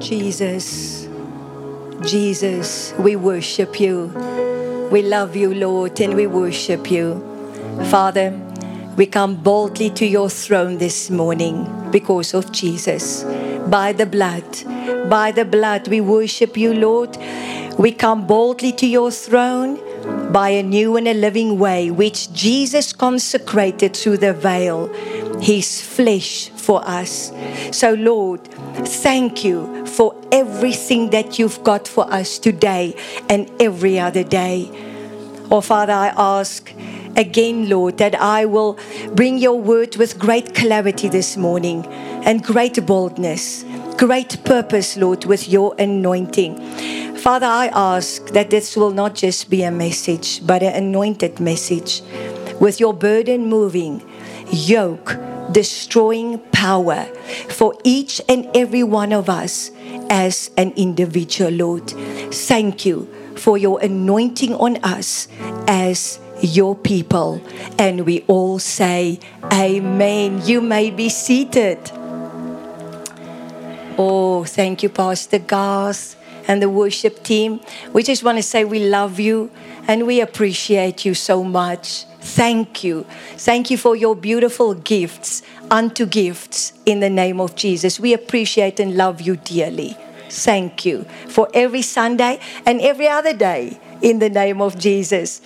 Jesus, Jesus, we worship you. We love you, Lord, and we worship you. Father, we come boldly to your throne this morning because of Jesus. By the blood, by the blood, we worship you, Lord. We come boldly to your throne by a new and a living way, which Jesus consecrated through the veil, his flesh for us. So, Lord, thank you for everything that you've got for us today and every other day. Oh, Father, I ask again, Lord, that I will bring your word with great clarity this morning and great boldness, great purpose, Lord, with your anointing. Father, I ask that this will not just be a message, but an anointed message with your burden moving, yoke destroying power for each and every one of us as an individual, Lord. Thank you for your anointing on us as your people. And we all say, Amen. You may be seated. Oh, thank you, Pastor Garth and the worship team. We just want to say we love you and we appreciate you so much. Thank you. Thank you for your beautiful gifts unto gifts in the name of Jesus. We appreciate and love you dearly. Thank you for every Sunday and every other day in the name of Jesus.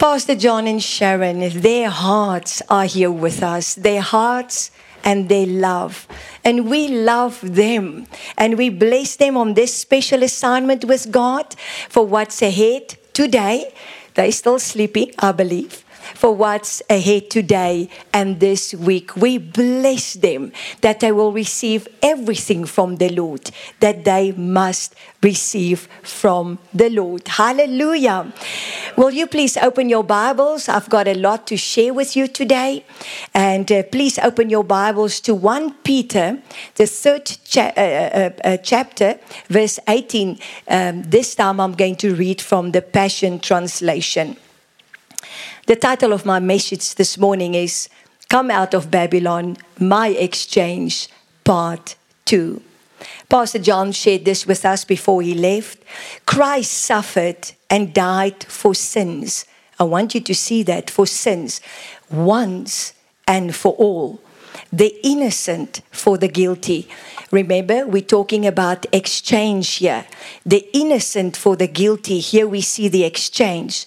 Pastor John and Sharon, their hearts are here with us. Their hearts and they love. And we love them. And we bless them on this special assignment with God for what's ahead today. They're still sleeping, I believe for what's ahead today and this week. We bless them that they will receive everything from the Lord that they must receive from the Lord. Hallelujah. Will you please open your Bibles? I've got a lot to share with you today. And uh, please open your Bibles to 1 Peter, the third cha- uh, uh, uh chapter, verse 18. Um, this time I'm going to read from the Passion Translation. The title of my message this morning is Come Out of Babylon, My Exchange, Part 2. Pastor John shared this with us before he left. Christ suffered and died for sins. I want you to see that for sins, once and for all. The innocent for the guilty. Remember, we're talking about exchange here. The innocent for the guilty. Here we see the exchange.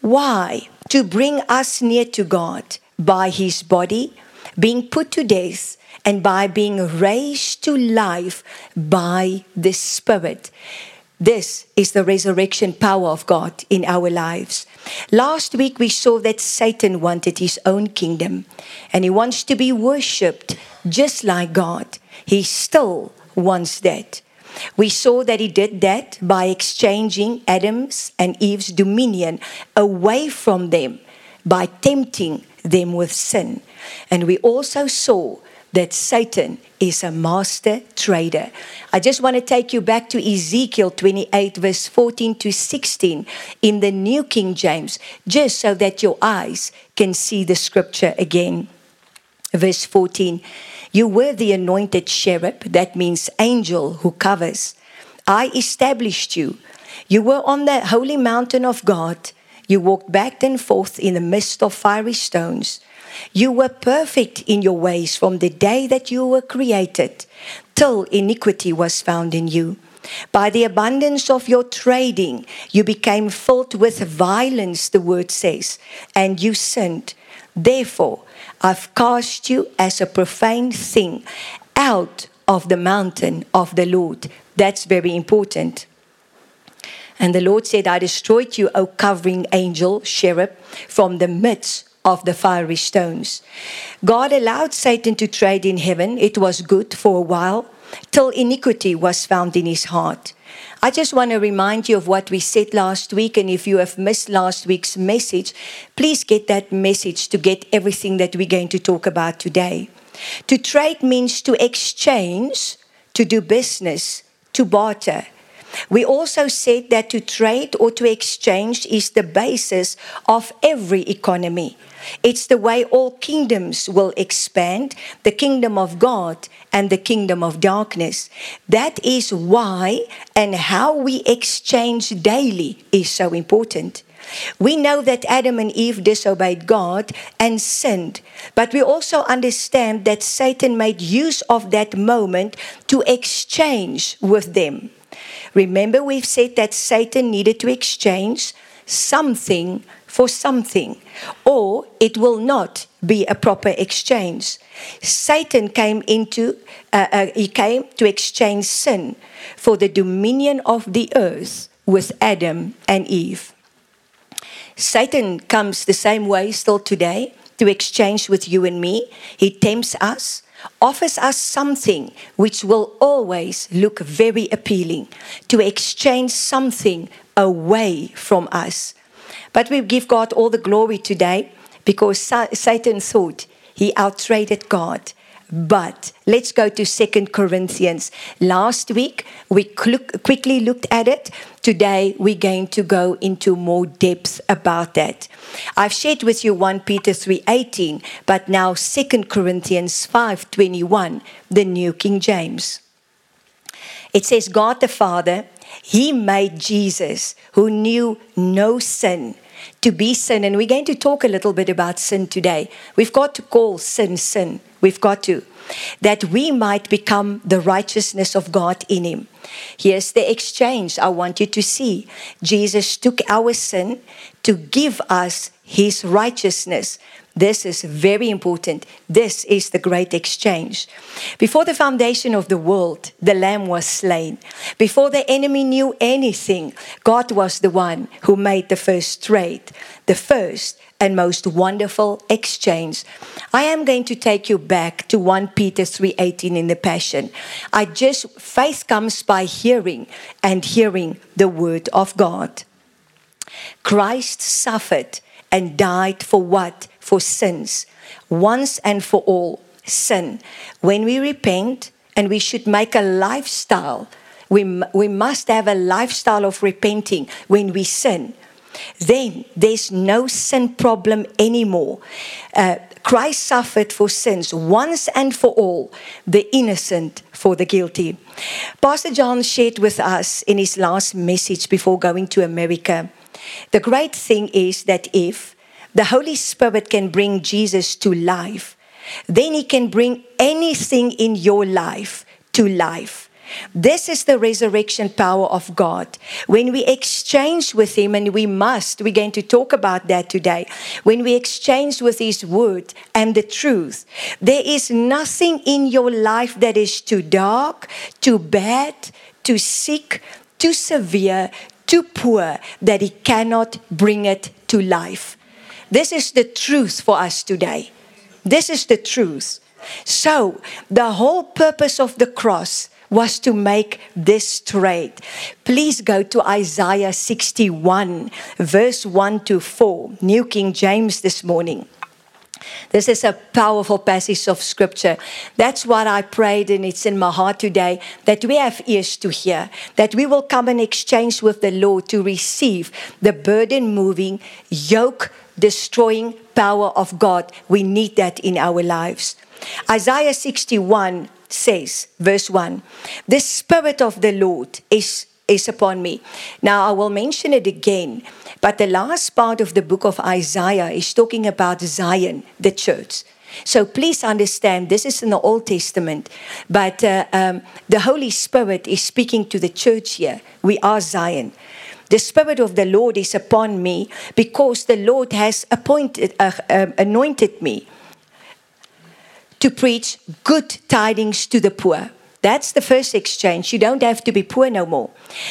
Why? To bring us near to God by his body being put to death and by being raised to life by the Spirit. This is the resurrection power of God in our lives. Last week we saw that Satan wanted his own kingdom and he wants to be worshipped just like God. He still wants that. We saw that he did that by exchanging Adam's and Eve's dominion away from them by tempting them with sin. And we also saw that Satan is a master trader. I just want to take you back to Ezekiel 28, verse 14 to 16 in the New King James, just so that your eyes can see the scripture again. Verse 14 you were the anointed cherub, that means angel who covers. I established you. You were on the holy mountain of God. You walked back and forth in the midst of fiery stones. You were perfect in your ways from the day that you were created, till iniquity was found in you. By the abundance of your trading, you became filled with violence, the word says, and you sinned. Therefore, I've cast you as a profane thing out of the mountain of the Lord. That's very important. And the Lord said, I destroyed you, O covering angel, cherub, from the midst of the fiery stones. God allowed Satan to trade in heaven. It was good for a while, till iniquity was found in his heart. I just want to remind you of what we said last week. And if you have missed last week's message, please get that message to get everything that we're going to talk about today. To trade means to exchange, to do business, to barter. We also said that to trade or to exchange is the basis of every economy. It's the way all kingdoms will expand the kingdom of God and the kingdom of darkness. That is why and how we exchange daily is so important. We know that Adam and Eve disobeyed God and sinned, but we also understand that Satan made use of that moment to exchange with them. Remember, we've said that Satan needed to exchange something for something, or it will not be a proper exchange. Satan came into, uh, uh, he came to exchange sin for the dominion of the earth with Adam and Eve. Satan comes the same way still today to exchange with you and me. He tempts us, offers us something which will always look very appealing, to exchange something away from us. But we give God all the glory today because Satan thought he outtraded God. But let's go to Second Corinthians. Last week we quickly looked at it. Today we're going to go into more depth about that. I've shared with you 1 Peter 3:18, but now Second Corinthians 5:21, the New King James. It says God the Father, he made Jesus who knew no sin to be sin. And we're going to talk a little bit about sin today. We've got to call sin sin. We've got to. That we might become the righteousness of God in Him. Here's the exchange I want you to see. Jesus took our sin to give us His righteousness. This is very important. This is the great exchange. Before the foundation of the world, the Lamb was slain. Before the enemy knew anything, God was the one who made the first trade, the first and most wonderful exchange. I am going to take you back to 1 Peter 3:18 in the Passion. I just faith comes by hearing and hearing the word of God. Christ suffered and died for what? For sins, once and for all. Sin. When we repent, and we should make a lifestyle, we, we must have a lifestyle of repenting when we sin. Then there's no sin problem anymore. Uh, Christ suffered for sins once and for all, the innocent for the guilty. Pastor John shared with us in his last message before going to America the great thing is that if the Holy Spirit can bring Jesus to life, then He can bring anything in your life to life. This is the resurrection power of God. When we exchange with Him, and we must, we're going to talk about that today. When we exchange with His word and the truth, there is nothing in your life that is too dark, too bad, too sick, too severe, too poor that he cannot bring it to life. This is the truth for us today. This is the truth. So, the whole purpose of the cross was to make this straight. Please go to Isaiah 61, verse 1 to 4, New King James this morning. This is a powerful passage of scripture. That's what I prayed, and it's in my heart today that we have ears to hear, that we will come and exchange with the Lord to receive the burden moving, yoke destroying power of God. We need that in our lives. Isaiah 61 says, verse 1 The Spirit of the Lord is, is upon me. Now I will mention it again but the last part of the book of Isaiah is talking about Zion, the church. So please understand, this is in the Old Testament, but uh, um, the Holy Spirit is speaking to the church here. We are Zion. The Spirit of the Lord is upon me because the Lord has appointed, uh, uh, anointed me to preach good tidings to the poor. That's the first exchange. You don't have to be poor no more.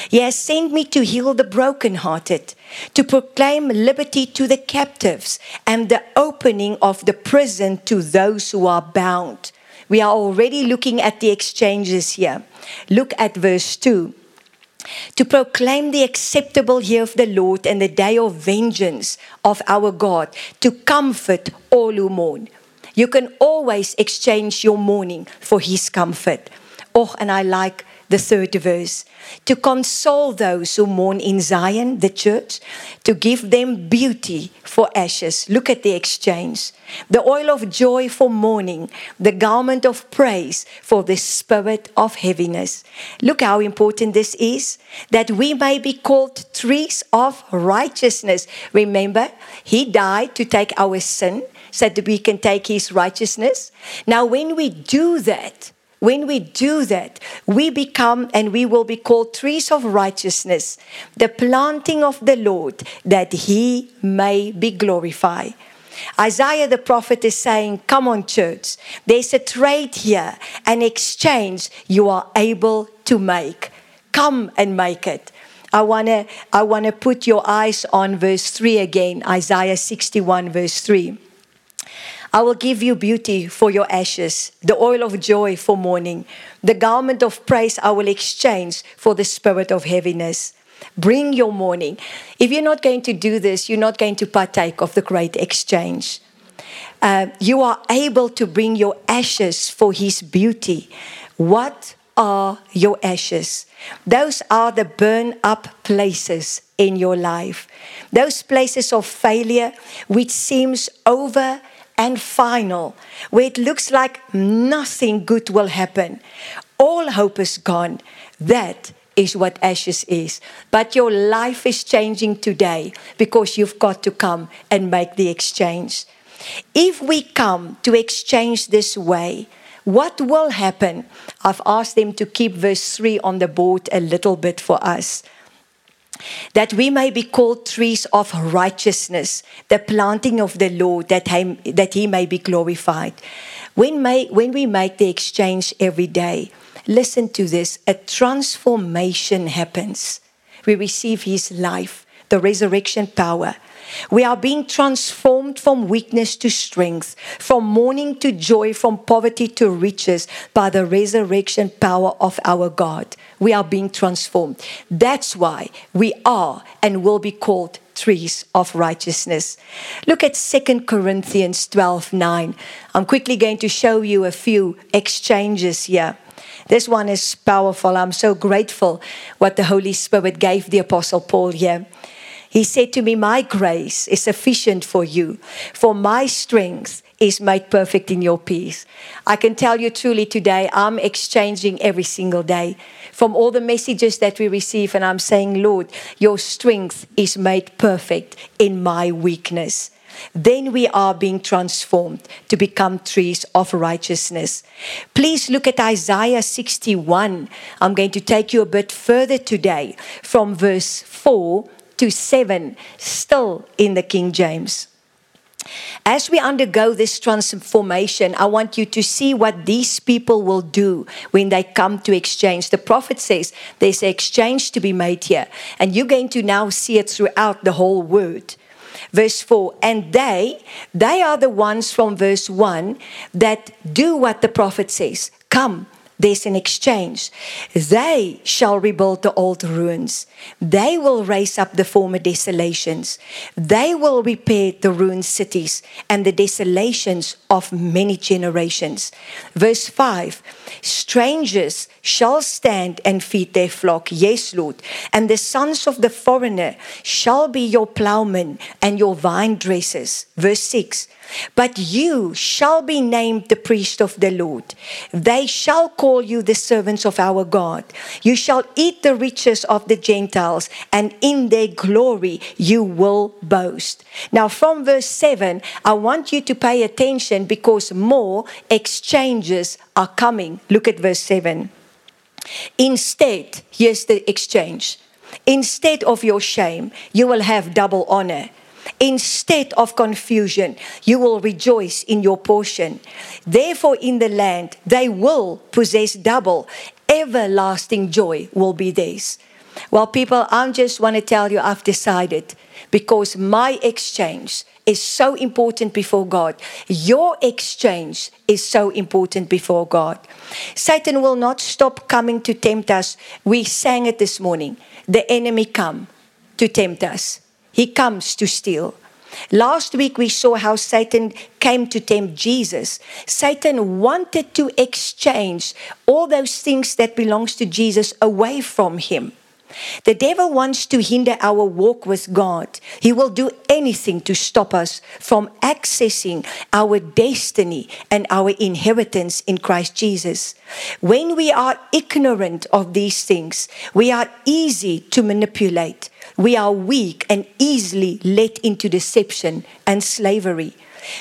He has sent me to heal the brokenhearted, to proclaim liberty to the captives, and the opening of the prison to those who are bound. We are already looking at the exchanges here. Look at verse 2 to proclaim the acceptable year of the Lord and the day of vengeance of our God, to comfort all who mourn. You can always exchange your mourning for His comfort. Oh, and I like the third verse. To console those who mourn in Zion, the church, to give them beauty for ashes. Look at the exchange. The oil of joy for mourning, the garment of praise for the spirit of heaviness. Look how important this is that we may be called trees of righteousness. Remember, He died to take our sin so that we can take His righteousness. Now, when we do that, when we do that, we become and we will be called trees of righteousness, the planting of the Lord, that he may be glorified. Isaiah the prophet is saying, Come on, church, there's a trade here, an exchange you are able to make. Come and make it. I want to I want to put your eyes on verse 3 again, Isaiah 61 verse 3. I will give you beauty for your ashes, the oil of joy for mourning, the garment of praise I will exchange for the spirit of heaviness. Bring your mourning. If you're not going to do this, you're not going to partake of the great exchange. Uh, you are able to bring your ashes for his beauty. What are your ashes? Those are the burn up places in your life. Those places of failure which seems over and final, where it looks like nothing good will happen. All hope is gone. That is what ashes is. But your life is changing today because you've got to come and make the exchange. If we come to exchange this way, what will happen? I've asked them to keep verse 3 on the board a little bit for us that we may be called trees of righteousness, the planting of the Lord, that he, that he may be glorified. When, may, when we make the exchange every day, listen to this a transformation happens. We receive his life, the resurrection power. We are being transformed from weakness to strength, from mourning to joy, from poverty to riches by the resurrection power of our God. We are being transformed. That's why we are and will be called trees of righteousness. Look at 2 Corinthians 12 9. I'm quickly going to show you a few exchanges here. This one is powerful. I'm so grateful what the Holy Spirit gave the Apostle Paul here. He said to me, My grace is sufficient for you, for my strength is made perfect in your peace. I can tell you truly today, I'm exchanging every single day from all the messages that we receive, and I'm saying, Lord, your strength is made perfect in my weakness then we are being transformed to become trees of righteousness. Please look at Isaiah 61. I'm going to take you a bit further today from verse 4 to 7, still in the King James. As we undergo this transformation, I want you to see what these people will do when they come to exchange. The prophet says there's an exchange to be made here, and you're going to now see it throughout the whole word. Verse 4 And they, they are the ones from verse 1 that do what the prophet says. Come, there's in exchange. They shall rebuild the old ruins. They will raise up the former desolations. They will repair the ruined cities and the desolations of many generations. Verse 5 Strangers shall stand and feed their flock. Yes, Lord. And the sons of the foreigner shall be your plowmen and your vine dressers. Verse 6 but you shall be named the priest of the Lord. They shall call you the servants of our God. You shall eat the riches of the Gentiles, and in their glory you will boast. Now, from verse 7, I want you to pay attention because more exchanges are coming. Look at verse 7. Instead, here's the exchange. Instead of your shame, you will have double honor. Instead of confusion, you will rejoice in your portion. Therefore, in the land, they will possess double. Everlasting joy will be theirs. Well, people, I just want to tell you I've decided because my exchange is so important before God. Your exchange is so important before God. Satan will not stop coming to tempt us. We sang it this morning. The enemy come to tempt us. He comes to steal. Last week we saw how Satan came to tempt Jesus. Satan wanted to exchange all those things that belongs to Jesus away from him. The devil wants to hinder our walk with God. He will do anything to stop us from accessing our destiny and our inheritance in Christ Jesus. When we are ignorant of these things, we are easy to manipulate. We are weak and easily led into deception and slavery.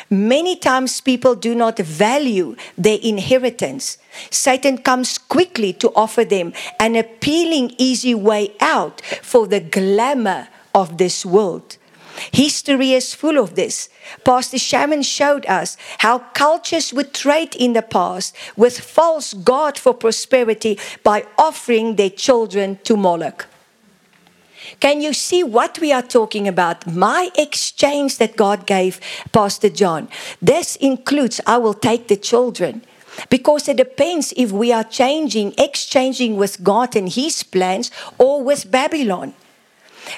Many times people do not value their inheritance. Satan comes quickly to offer them an appealing, easy way out for the glamour of this world. History is full of this. Pastor Shaman showed us how cultures would trade in the past with false God for prosperity by offering their children to Moloch. Can you see what we are talking about? My exchange that God gave Pastor John. This includes I will take the children. Because it depends if we are changing, exchanging with God and His plans or with Babylon.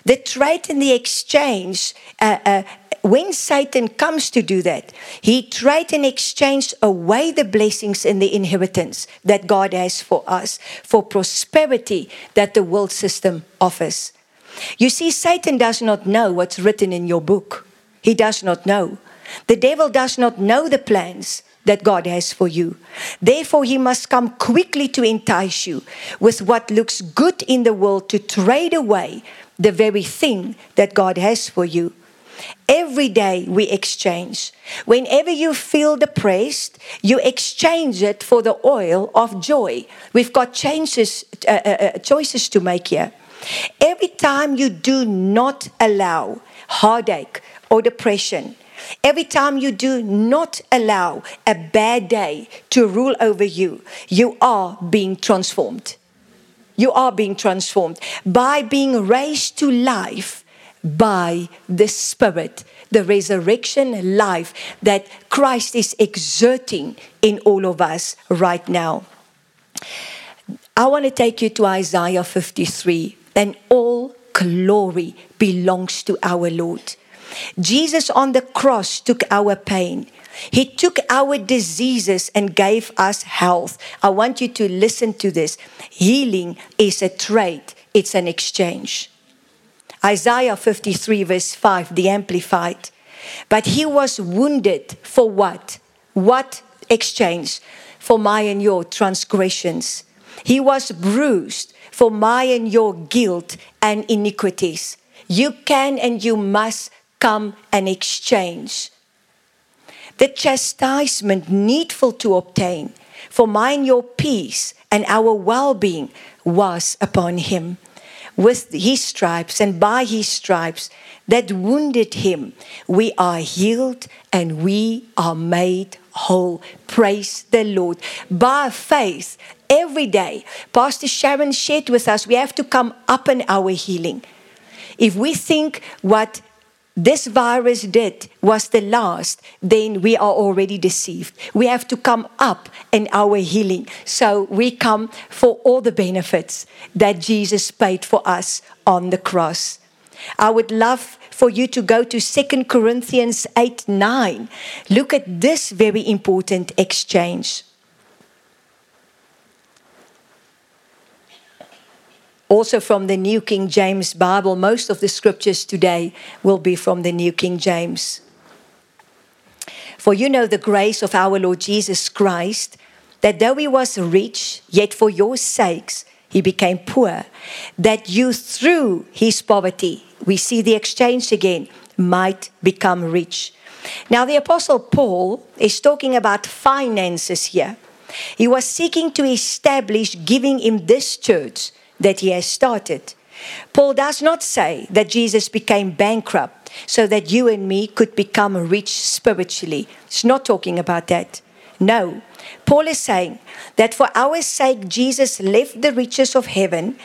The trade and the exchange, uh, uh, when Satan comes to do that, he trade and exchange away the blessings and the inheritance that God has for us, for prosperity that the world system offers. You see, Satan does not know what's written in your book. He does not know. The devil does not know the plans that God has for you. Therefore, he must come quickly to entice you with what looks good in the world to trade away the very thing that God has for you. Every day we exchange. Whenever you feel depressed, you exchange it for the oil of joy. We've got changes, uh, uh, uh choices to make here. Every time you do not allow heartache or depression, every time you do not allow a bad day to rule over you, you are being transformed. You are being transformed by being raised to life by the Spirit, the resurrection life that Christ is exerting in all of us right now. I want to take you to Isaiah 53 then all glory belongs to our Lord. Jesus on the cross took our pain. He took our diseases and gave us health. I want you to listen to this. Healing is a trade, it's an exchange. Isaiah 53, verse 5, the Amplified. But he was wounded for what? What exchange? For my and your transgressions. He was bruised for my and your guilt and iniquities. You can and you must come and exchange. The chastisement needful to obtain for mine your peace and our well being was upon him. With his stripes and by his stripes that wounded him, we are healed and we are made whole. Praise the Lord. By faith, every day, Pastor Sharon shared with us, we have to come up in our healing. If we think what this virus did was the last, then we are already deceived. We have to come up in our healing. So we come for all the benefits that Jesus paid for us on the cross. I would love for you to go to 2 Corinthians 8 9. Look at this very important exchange. Also from the New King James Bible. Most of the scriptures today will be from the New King James. For you know the grace of our Lord Jesus Christ, that though he was rich, yet for your sakes he became poor, that you through his poverty, we see the exchange again, might become rich. Now, the Apostle Paul is talking about finances here. He was seeking to establish giving in this church that he has started. Paul does not say that Jesus became bankrupt so that you and me could become rich spiritually. He's not talking about that. No. Paul is saying that for our sake, Jesus left the riches of heaven,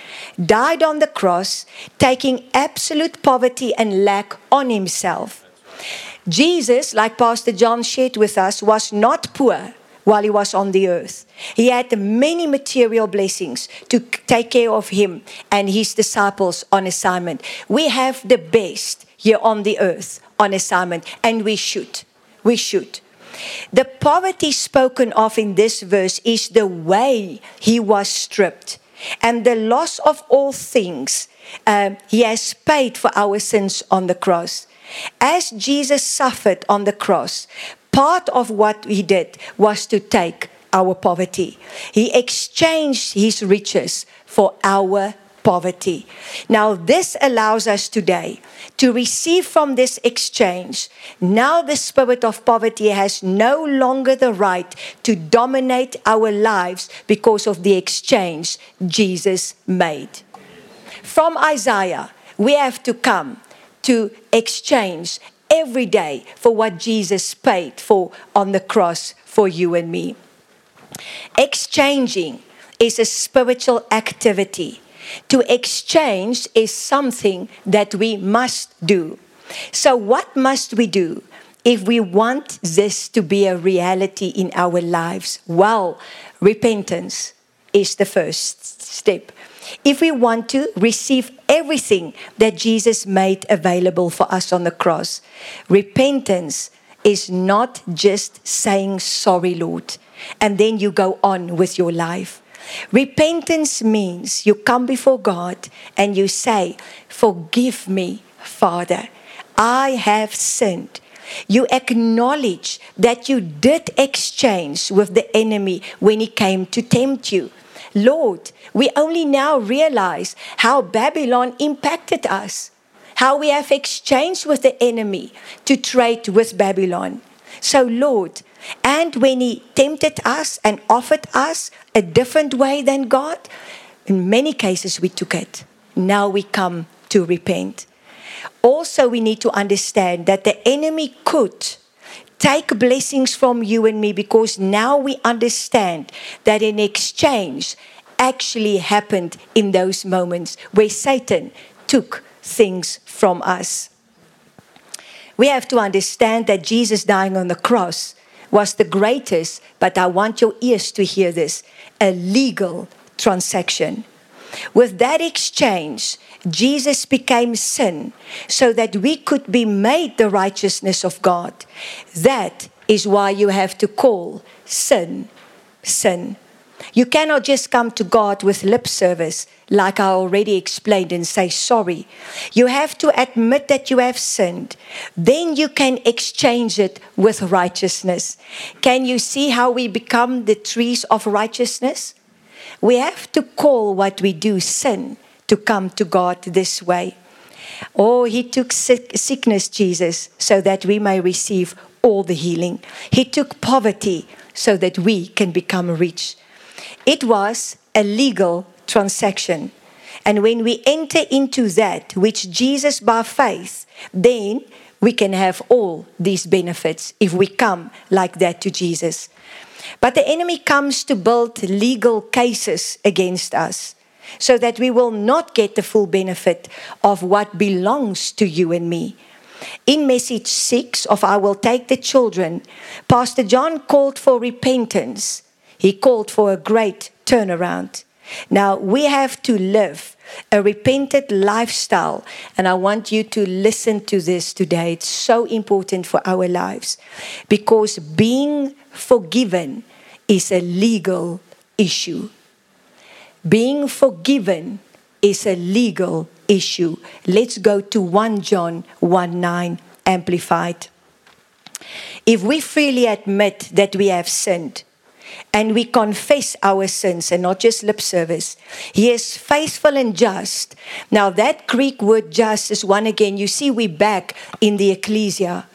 died on the cross, taking absolute poverty and lack on himself. Jesus, like Pastor John shared with us, was not poor while he was on the earth. He had many material blessings to take care of him and his disciples on assignment. We have the best here on the earth on assignment, and we should. We should. The poverty spoken of in this verse is the way he was stripped and the loss of all things. Um, he has paid for our sins on the cross. As Jesus suffered on the cross, part of what he did was to take our poverty. He exchanged his riches for our poverty. Now, this allows us today to receive from this exchange. Now, the spirit of poverty has no longer the right to dominate our lives because of the exchange Jesus made. From Isaiah, we have to come to exchange every day for what Jesus paid for on the cross for you and me. Exchanging is a spiritual activity. To exchange is something that we must do. So, what must we do if we want this to be a reality in our lives? Well, repentance is the first step. If we want to receive everything that Jesus made available for us on the cross, repentance is not just saying, Sorry, Lord, and then you go on with your life. Repentance means you come before God and you say, Forgive me, Father. I have sinned. You acknowledge that you did exchange with the enemy when he came to tempt you. Lord, we only now realize how Babylon impacted us, how we have exchanged with the enemy to trade with Babylon. So, Lord, and when He tempted us and offered us a different way than God, in many cases we took it. Now we come to repent. Also, we need to understand that the enemy could take blessings from you and me because now we understand that an exchange actually happened in those moments where Satan took things from us. We have to understand that Jesus dying on the cross was the greatest, but I want your ears to hear this a legal transaction. With that exchange, Jesus became sin so that we could be made the righteousness of God. That is why you have to call sin sin. You cannot just come to God with lip service, like I already explained, and say sorry. You have to admit that you have sinned. Then you can exchange it with righteousness. Can you see how we become the trees of righteousness? We have to call what we do sin to come to God this way. Oh, He took sick, sickness, Jesus, so that we may receive all the healing. He took poverty so that we can become rich. It was a legal transaction. And when we enter into that, which Jesus by faith, then we can have all these benefits if we come like that to Jesus. But the enemy comes to build legal cases against us so that we will not get the full benefit of what belongs to you and me. In message six of I Will Take the Children, Pastor John called for repentance. He called for a great turnaround. Now we have to live a repented lifestyle. And I want you to listen to this today. It's so important for our lives because being forgiven is a legal issue. Being forgiven is a legal issue. Let's go to 1 John 1 9 Amplified. If we freely admit that we have sinned, and we confess our sins and not just lip service. He is faithful and just. Now, that Greek word just is one again. You see, we back in the ecclesia.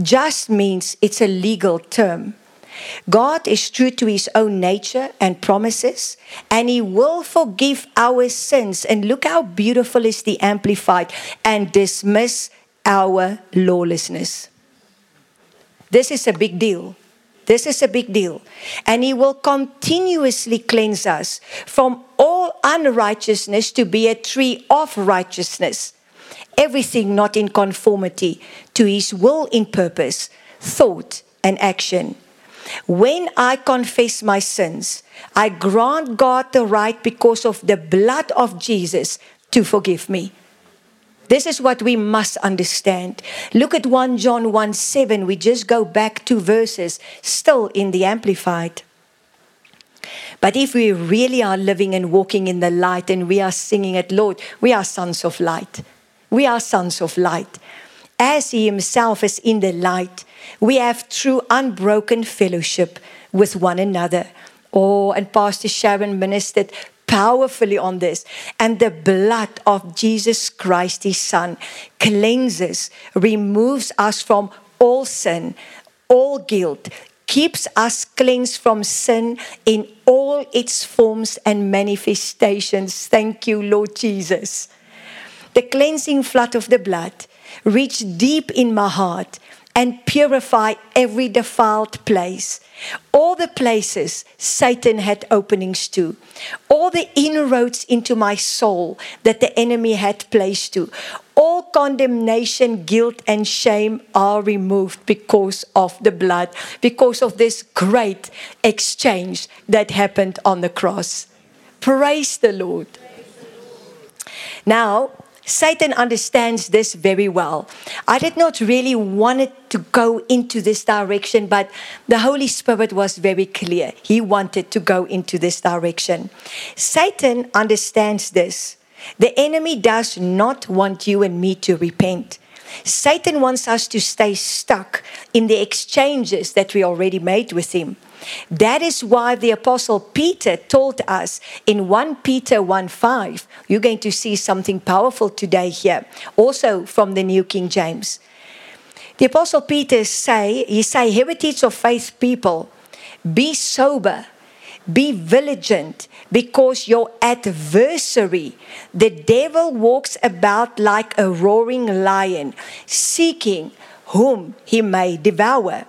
Just means it's a legal term. God is true to his own nature and promises, and he will forgive our sins. And look how beautiful is the Amplified and dismiss our lawlessness. This is a big deal. This is a big deal. And He will continuously cleanse us from all unrighteousness to be a tree of righteousness. Everything not in conformity to His will in purpose, thought, and action. When I confess my sins, I grant God the right because of the blood of Jesus to forgive me. This is what we must understand. Look at 1 John 1 7. We just go back two verses, still in the Amplified. But if we really are living and walking in the light and we are singing it, Lord, we are sons of light. We are sons of light. As He Himself is in the light, we have true, unbroken fellowship with one another. Oh, and Pastor Sharon ministered powerfully on this. And the blood of Jesus Christ, His Son, cleanses, removes us from all sin, all guilt, keeps us cleansed from sin in all its forms and manifestations. Thank you, Lord Jesus. The cleansing flood of the blood reached deep in my heart and purify every defiled place. All the places Satan had openings to, all the inroads into my soul that the enemy had placed to, all condemnation, guilt, and shame are removed because of the blood, because of this great exchange that happened on the cross. Praise the Lord. Now, Satan understands this very well. I did not really want it to go into this direction, but the Holy Spirit was very clear. He wanted to go into this direction. Satan understands this. The enemy does not want you and me to repent. Satan wants us to stay stuck in the exchanges that we already made with him. That is why the apostle Peter told us in 1 Peter 1 5, you're going to see something powerful today here, also from the New King James. The apostle Peter say, he say, heritage of faith people, be sober, be vigilant, because your adversary, the devil, walks about like a roaring lion, seeking whom he may devour.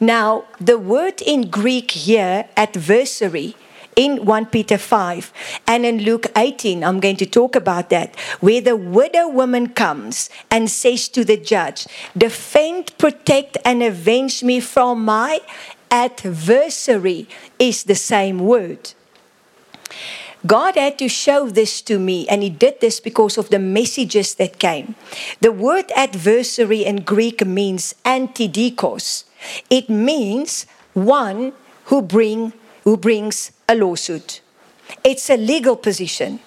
Now, the word in Greek here, adversary, in 1 Peter 5 and in Luke 18, I'm going to talk about that, where the widow woman comes and says to the judge, Defend, protect, and avenge me from my adversary, is the same word. God had to show this to me, and He did this because of the messages that came. The word adversary in Greek means antidikos. It means one who bring who brings a lawsuit. It's a legal position.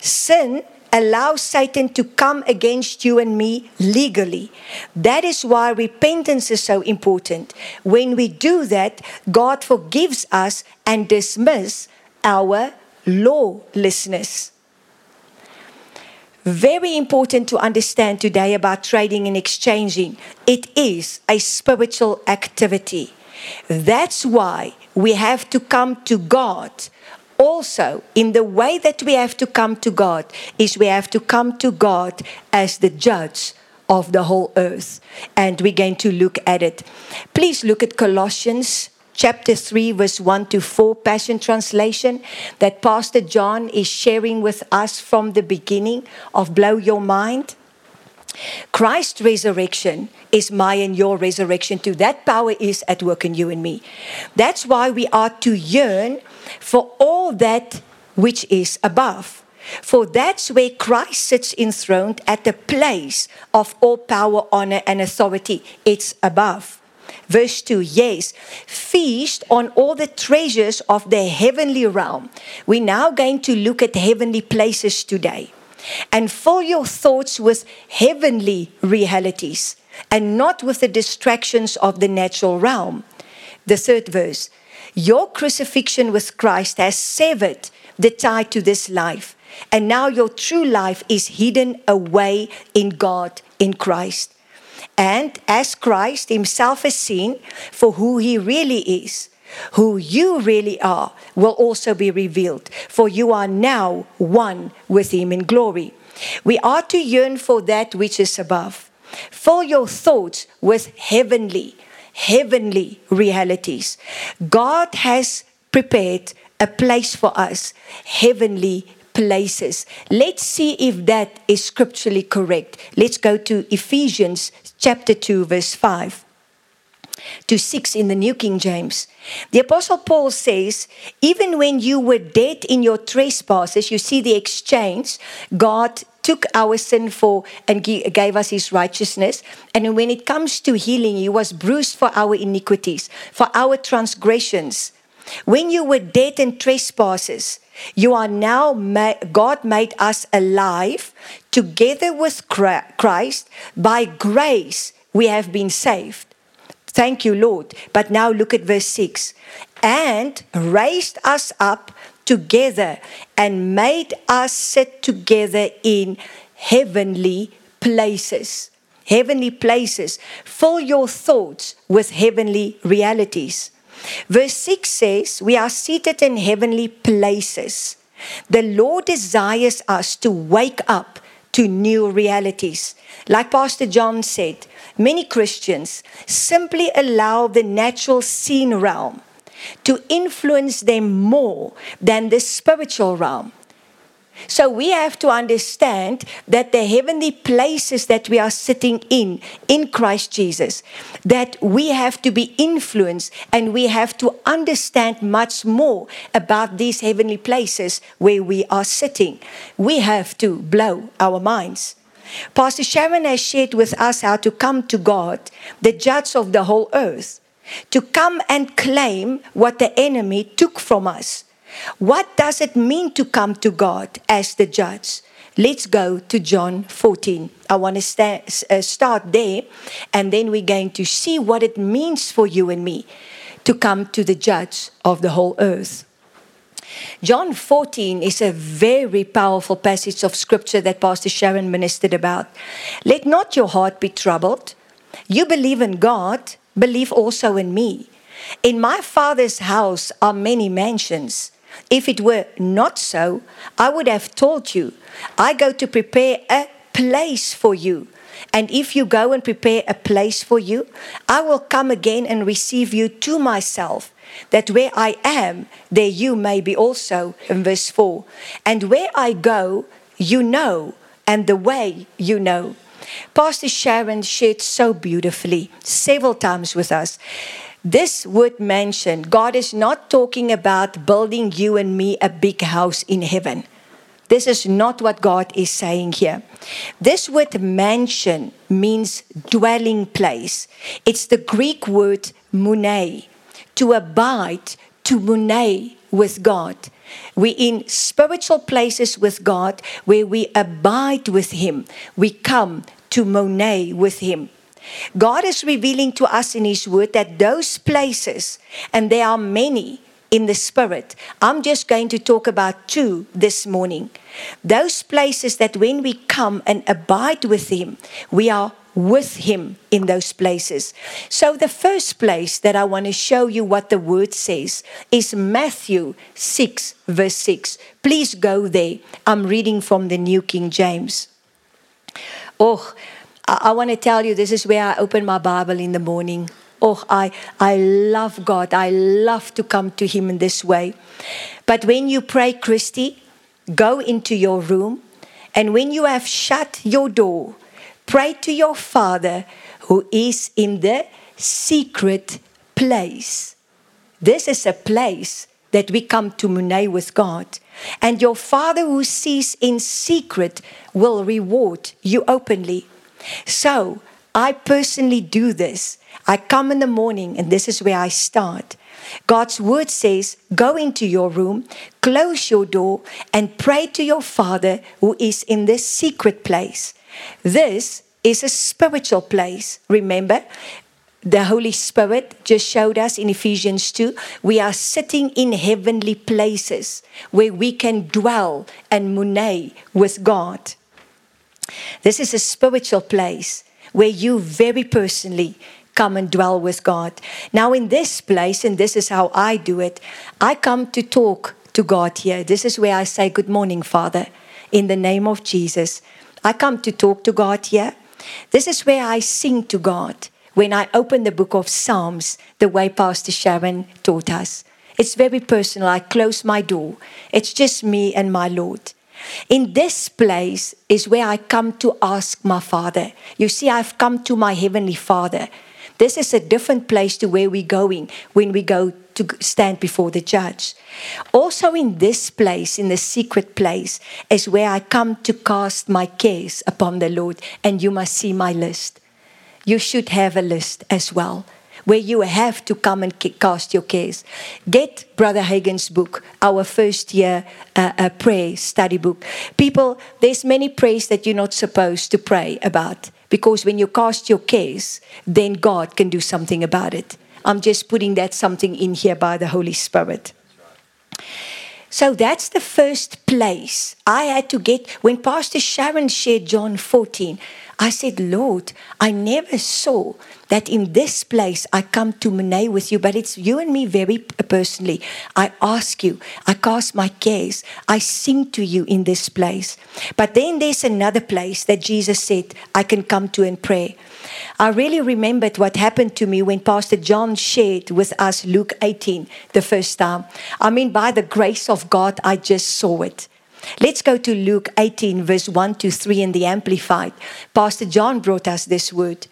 Sin allows Satan to come against you and me legally. That is why repentance is so important. When we do that, God forgives us and dismiss our lawlessness. Very important to understand today about trading and exchanging. It is a spiritual activity. That's why we have to come to God. Also, in the way that we have to come to God, is we have to come to God as the judge of the whole earth. And we're going to look at it. Please look at Colossians chapter 3, verse 1 to 4, Passion Translation, that Pastor John is sharing with us from the beginning of Blow Your Mind. Christ's resurrection is my and your resurrection too. That power is at work in you and me. That's why we are to yearn for all that which is above. For that's where Christ sits enthroned at the place of all power, honor, and authority. It's above. Verse 2 Yes, feast on all the treasures of the heavenly realm. We're now going to look at heavenly places today and fill your thoughts with heavenly realities and not with the distractions of the natural realm. The third verse Your crucifixion with Christ has severed the tie to this life, and now your true life is hidden away in God in Christ. And as Christ Himself is seen for who He really is, who you really are will also be revealed, for you are now one with Him in glory. We are to yearn for that which is above. Fill your thoughts with heavenly, heavenly realities. God has prepared a place for us, heavenly places. Let's see if that is scripturally correct. Let's go to Ephesians chapter 2, verse 5 to 6 in the New King James. The Apostle Paul says, Even when you were dead in your trespasses, you see the exchange, God took our sin for and gave us his righteousness. And when it comes to healing, he was bruised for our iniquities, for our transgressions. When you were dead in trespasses, you are now, ma- God made us alive together with Christ. By grace, we have been saved. Thank you, Lord. But now look at verse 6 and raised us up together and made us sit together in heavenly places. Heavenly places. Fill your thoughts with heavenly realities. Verse 6 says, We are seated in heavenly places. The Lord desires us to wake up to new realities. Like Pastor John said, many Christians simply allow the natural seen realm to influence them more than the spiritual realm. So we have to understand that the heavenly places that we are sitting in, in Christ Jesus, that we have to be influenced and we have to understand much more about these heavenly places where we are sitting. We have to blow our minds. Pastor Sharon has shared with us how to come to God, the judge of the whole earth, to come and claim what the enemy took from us what does it mean to come to God as the judge? Let's go to John 14. I want to st- uh, start there, and then we're going to see what it means for you and me to come to the judge of the whole earth. John 14 is a very powerful passage of scripture that Pastor Sharon ministered about. Let not your heart be troubled. You believe in God, believe also in me. In my Father's house are many mansions. If it were not so, I would have told you, I go to prepare a place for you. And if you go and prepare a place for you, I will come again and receive you to myself, that where I am, there you may be also. In verse 4 And where I go, you know, and the way you know. Pastor Sharon shared so beautifully several times with us this word mentioned, God is not talking about building you and me a big house in heaven. This is not what God is saying here. This word mansion means dwelling place. It's the Greek word mune, to abide, to mune with God. We in spiritual places with God where we abide with Him. We come to mone with Him. God is revealing to us in His Word that those places, and there are many in the Spirit, I'm just going to talk about two this morning. Those places that when we come and abide with Him, we are with Him in those places. So, the first place that I want to show you what the Word says is Matthew 6, verse 6. Please go there. I'm reading from the New King James. Oh, I, I want to tell you this is where I open my Bible in the morning. Oh, I, I love God. I love to come to Him in this way. But when you pray, Christy, go into your room, and when you have shut your door, pray to your Father who is in the secret place. This is a place that we come to Munay with God. And your Father who sees in secret will reward you openly. So I personally do this. I come in the morning, and this is where I start. God's word says, Go into your room, close your door, and pray to your Father who is in this secret place. This is a spiritual place. Remember, the Holy Spirit just showed us in Ephesians 2 we are sitting in heavenly places where we can dwell and mune with God. This is a spiritual place where you very personally come and dwell with God. Now, in this place, and this is how I do it, I come to talk to God here. This is where I say, Good morning, Father, in the name of Jesus. I come to talk to God here. This is where I sing to God when I open the book of Psalms, the way Pastor Sharon taught us. It's very personal. I close my door. It's just me and my Lord. In this place is where I come to ask my Father. You see, I've come to my Heavenly Father This is a different place to where we're going when we go to stand before the judge. Also, in this place, in the secret place, is where I come to cast my cares upon the Lord, and you must see my list. You should have a list as well where you have to come and cast your cares. Get Brother Hagin's book, our first year uh, uh, prayer study book. People, there's many prayers that you're not supposed to pray about because when you cast your cares, then God can do something about it. I'm just putting that something in here by the Holy Spirit. So that's the first place I had to get. When Pastor Sharon shared John 14, I said, Lord, I never saw that in this place I come to Monet with you, but it's you and me very personally. I ask you, I cast my cares, I sing to you in this place. But then there's another place that Jesus said I can come to and pray. I really remembered what happened to me when Pastor John shared with us Luke 18 the first time. I mean, by the grace of God, I just saw it. Let's go to Luke 18, verse 1 to 3 in the Amplified. Pastor John brought us this word.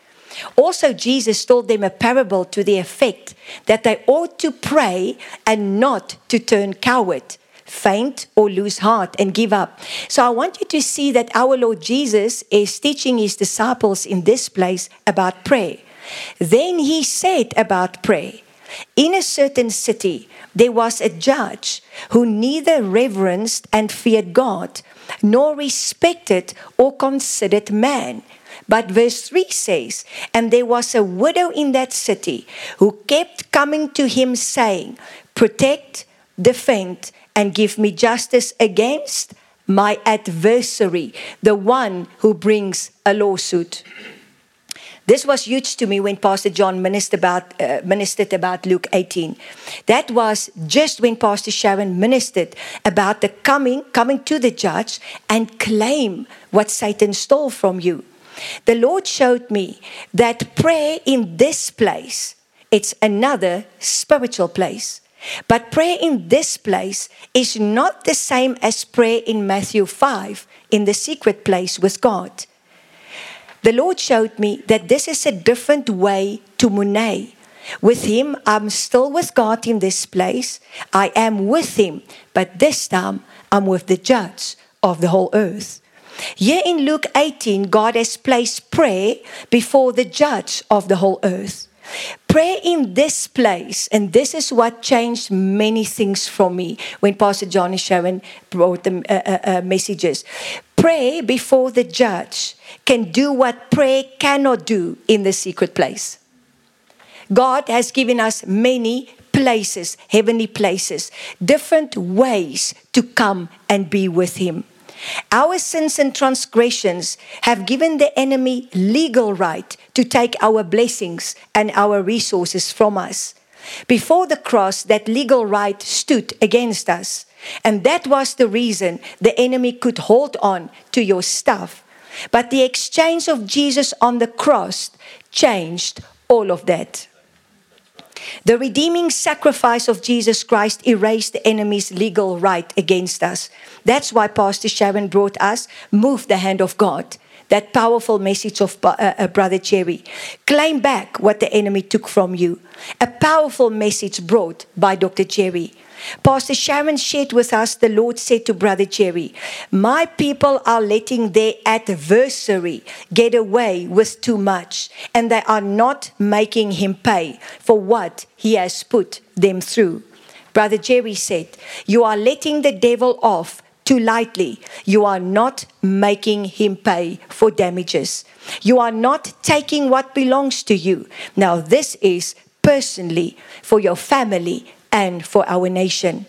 Also, Jesus told them a parable to the effect that they ought to pray and not to turn coward, faint, or lose heart and give up. So, I want you to see that our Lord Jesus is teaching his disciples in this place about prayer. Then he said about prayer in a certain city, there was a judge who neither reverenced and feared God, nor respected or considered man. But verse 3 says, And there was a widow in that city who kept coming to him, saying, Protect, defend, and give me justice against my adversary, the one who brings a lawsuit. This was huge to me when Pastor John ministered about, uh, ministered about Luke 18. That was just when Pastor Sharon ministered about the coming, coming to the judge and claim what Satan stole from you. The Lord showed me that prayer in this place, it's another spiritual place. But prayer in this place is not the same as prayer in Matthew 5 in the secret place with God the Lord showed me that this is a different way to Monet. With Him, I'm still with God in this place. I am with Him, but this time I'm with the judge of the whole earth. Here in Luke 18, God has placed prayer before the judge of the whole earth. Prayer in this place, and this is what changed many things for me when Pastor Johnny Sharon brought the uh, uh, uh, messages. Pray before the judge can do what prayer cannot do in the secret place. God has given us many places, heavenly places, different ways to come and be with Him. Our sins and transgressions have given the enemy legal right to take our blessings and our resources from us. Before the cross, that legal right stood against us. And that was the reason the enemy could hold on to your stuff but the exchange of Jesus on the cross changed all of that. The redeeming sacrifice of Jesus Christ erased the enemy's legal right against us. That's why Pastor Sharon brought us Move the Hand of God. That powerful message of uh, uh, Brother Jerry. Claim back what the enemy took from you. A powerful message brought by Dr. Jerry. Pastor Sharon shared with us, the Lord said to Brother Jerry, My people are letting their adversary get away with too much, and they are not making him pay for what he has put them through. Brother Jerry said, You are letting the devil off too lightly. You are not making him pay for damages. You are not taking what belongs to you. Now, this is personally for your family and for our nation.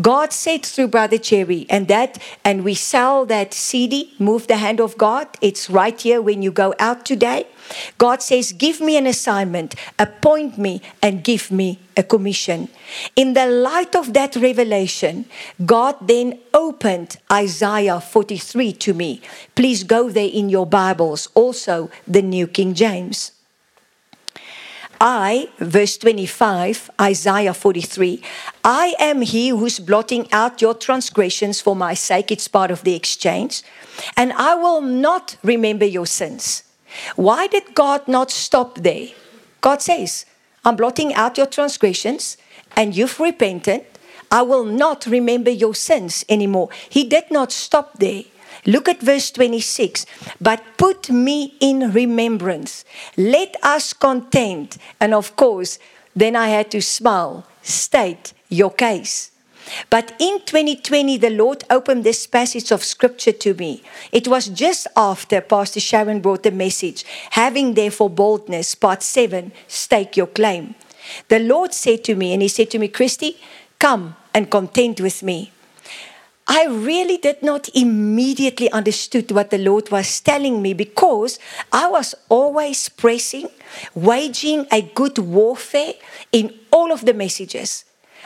God said through Brother Jerry, and that, and we sell that CD, Move the Hand of God. It's right here when you go out today. God says, Give me an assignment, appoint me, and give me a commission. In the light of that revelation, God then opened Isaiah 43 to me. Please go there in your Bibles, also the New King James. I, verse 25, Isaiah 43, I am he who's blotting out your transgressions for my sake. It's part of the exchange. And I will not remember your sins. Why did God not stop there? God says, I'm blotting out your transgressions and you've repented. I will not remember your sins anymore. He did not stop there. Look at verse 26. But put me in remembrance. Let us contend. And of course, then I had to smile, state your case. But in 2020, the Lord opened this passage of scripture to me. It was just after Pastor Sharon brought the message, having therefore boldness, part seven, stake your claim. The Lord said to me, and He said to me, Christy, come and contend with me. I really did not immediately understood what the Lord was telling me because I was always pressing, waging a good warfare in all of the messages.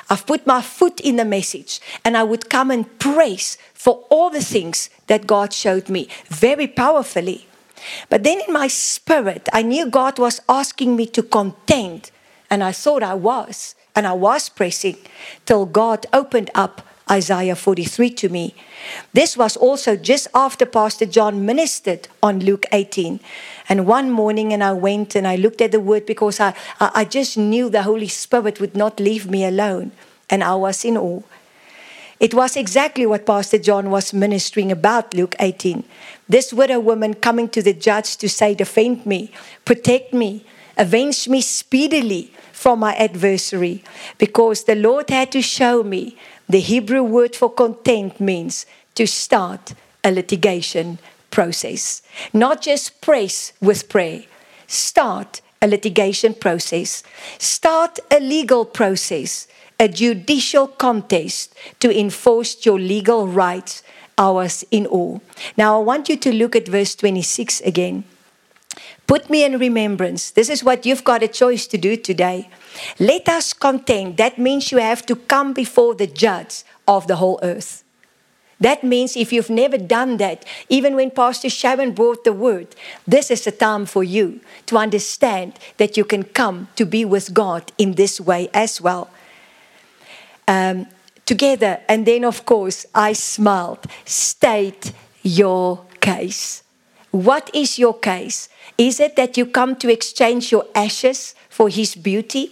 I've put my foot in the message and I would come and praise for all the things that God showed me very powerfully. But then in my spirit, I knew God was asking me to contend, and I thought I was, and I was pressing till God opened up Isaiah 43 to me. This was also just after Pastor John ministered on Luke 18. And one morning, and I went and I looked at the word because I, I just knew the Holy Spirit would not leave me alone. And I was in awe. It was exactly what Pastor John was ministering about, Luke 18. This widow woman coming to the judge to say, Defend me, protect me, avenge me speedily from my adversary, because the Lord had to show me the Hebrew word for content means to start a litigation process. Not just praise with prayer, start a litigation process, start a legal process, a judicial contest to enforce your legal rights, ours in all. Now, I want you to look at verse 26 again. Put me in remembrance. This is what you've got a choice to do today. Let us contend. That means you have to come before the judge of the whole earth. That means if you've never done that, even when Pastor Sharon brought the word, this is the time for you to understand that you can come to be with God in this way as well. Um, together, and then of course, I smiled. State your case. What is your case? Is it that you come to exchange your ashes for His beauty?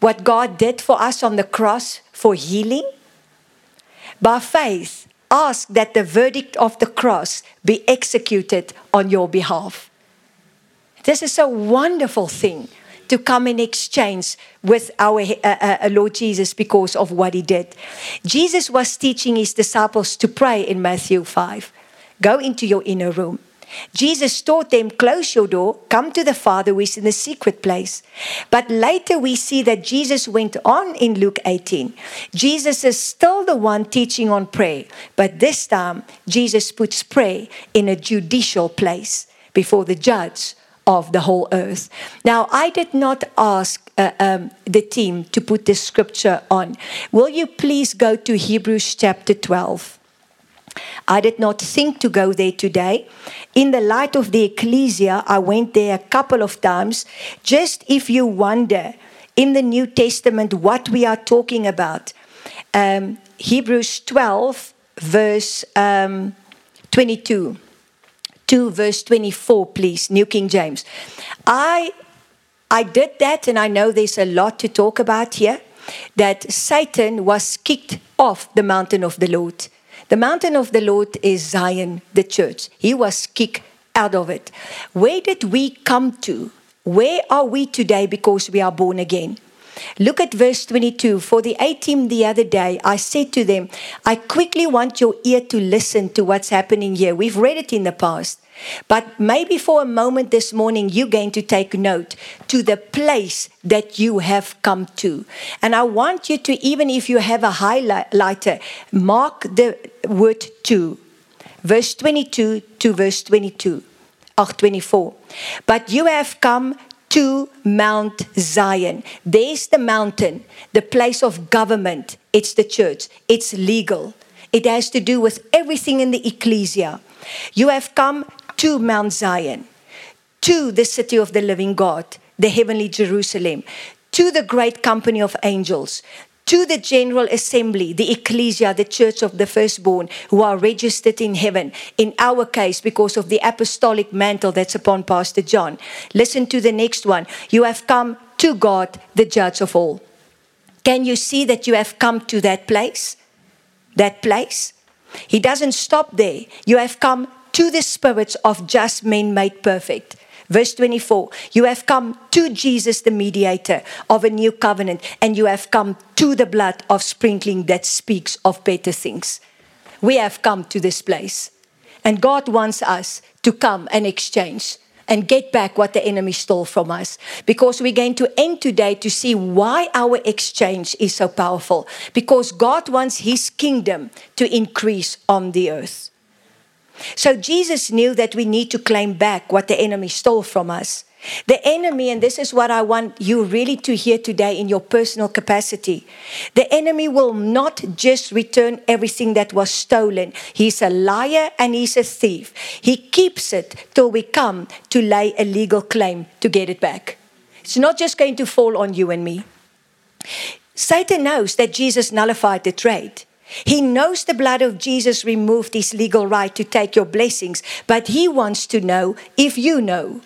What God did for us on the cross for healing? By faith, ask that the verdict of the cross be executed on your behalf. This is a wonderful thing to come in exchange with our uh, uh, Lord Jesus because of what he did. Jesus was teaching his disciples to pray in Matthew 5. Go into your inner room. Jesus taught them, close your door, come to the Father who is in the secret place. But later we see that Jesus went on in Luke 18. Jesus is still the one teaching on prayer, but this time Jesus puts prayer in a judicial place before the judge of the whole earth. Now, I did not ask uh, um, the team to put this scripture on. Will you please go to Hebrews chapter 12? I did not think to go there today. In the light of the ecclesia, I went there a couple of times. Just if you wonder in the New Testament what we are talking about, um, Hebrews 12, verse um, 22. 2 verse 24 please new king james i i did that and i know there's a lot to talk about here that satan was kicked off the mountain of the lord the mountain of the Lord is Zion, the church. He was kicked out of it. Where did we come to? Where are we today because we are born again? Look at verse 22. For the A team the other day, I said to them, I quickly want your ear to listen to what's happening here. We've read it in the past. But maybe for a moment this morning, you're going to take note to the place that you have come to. And I want you to, even if you have a highlighter, mark the word to. Verse 22 to verse 22, or 24. But you have come to Mount Zion. There's the mountain, the place of government. It's the church, it's legal. It has to do with everything in the ecclesia. You have come to Mount Zion, to the city of the living God, the heavenly Jerusalem, to the great company of angels, to the General Assembly, the Ecclesia, the Church of the Firstborn, who are registered in heaven, in our case, because of the apostolic mantle that's upon Pastor John. Listen to the next one. You have come to God, the Judge of all. Can you see that you have come to that place? That place? He doesn't stop there. You have come to the spirits of just men made perfect. Verse 24, you have come to Jesus, the mediator of a new covenant, and you have come to the blood of sprinkling that speaks of better things. We have come to this place, and God wants us to come and exchange and get back what the enemy stole from us. Because we're going to end today to see why our exchange is so powerful. Because God wants his kingdom to increase on the earth. So Jesus knew that we need to claim back what the enemy stole from us. The enemy, and this is what I want you really to hear today in your personal capacity the enemy will not just return everything that was stolen. He's a liar and he's a thief. He keeps it till we come to lay a legal claim to get it back. It's not just going to fall on you and me. Satan knows that Jesus nullified the trade. He knows the blood of Jesus removed his legal right to take your blessings, but he wants to know if you know.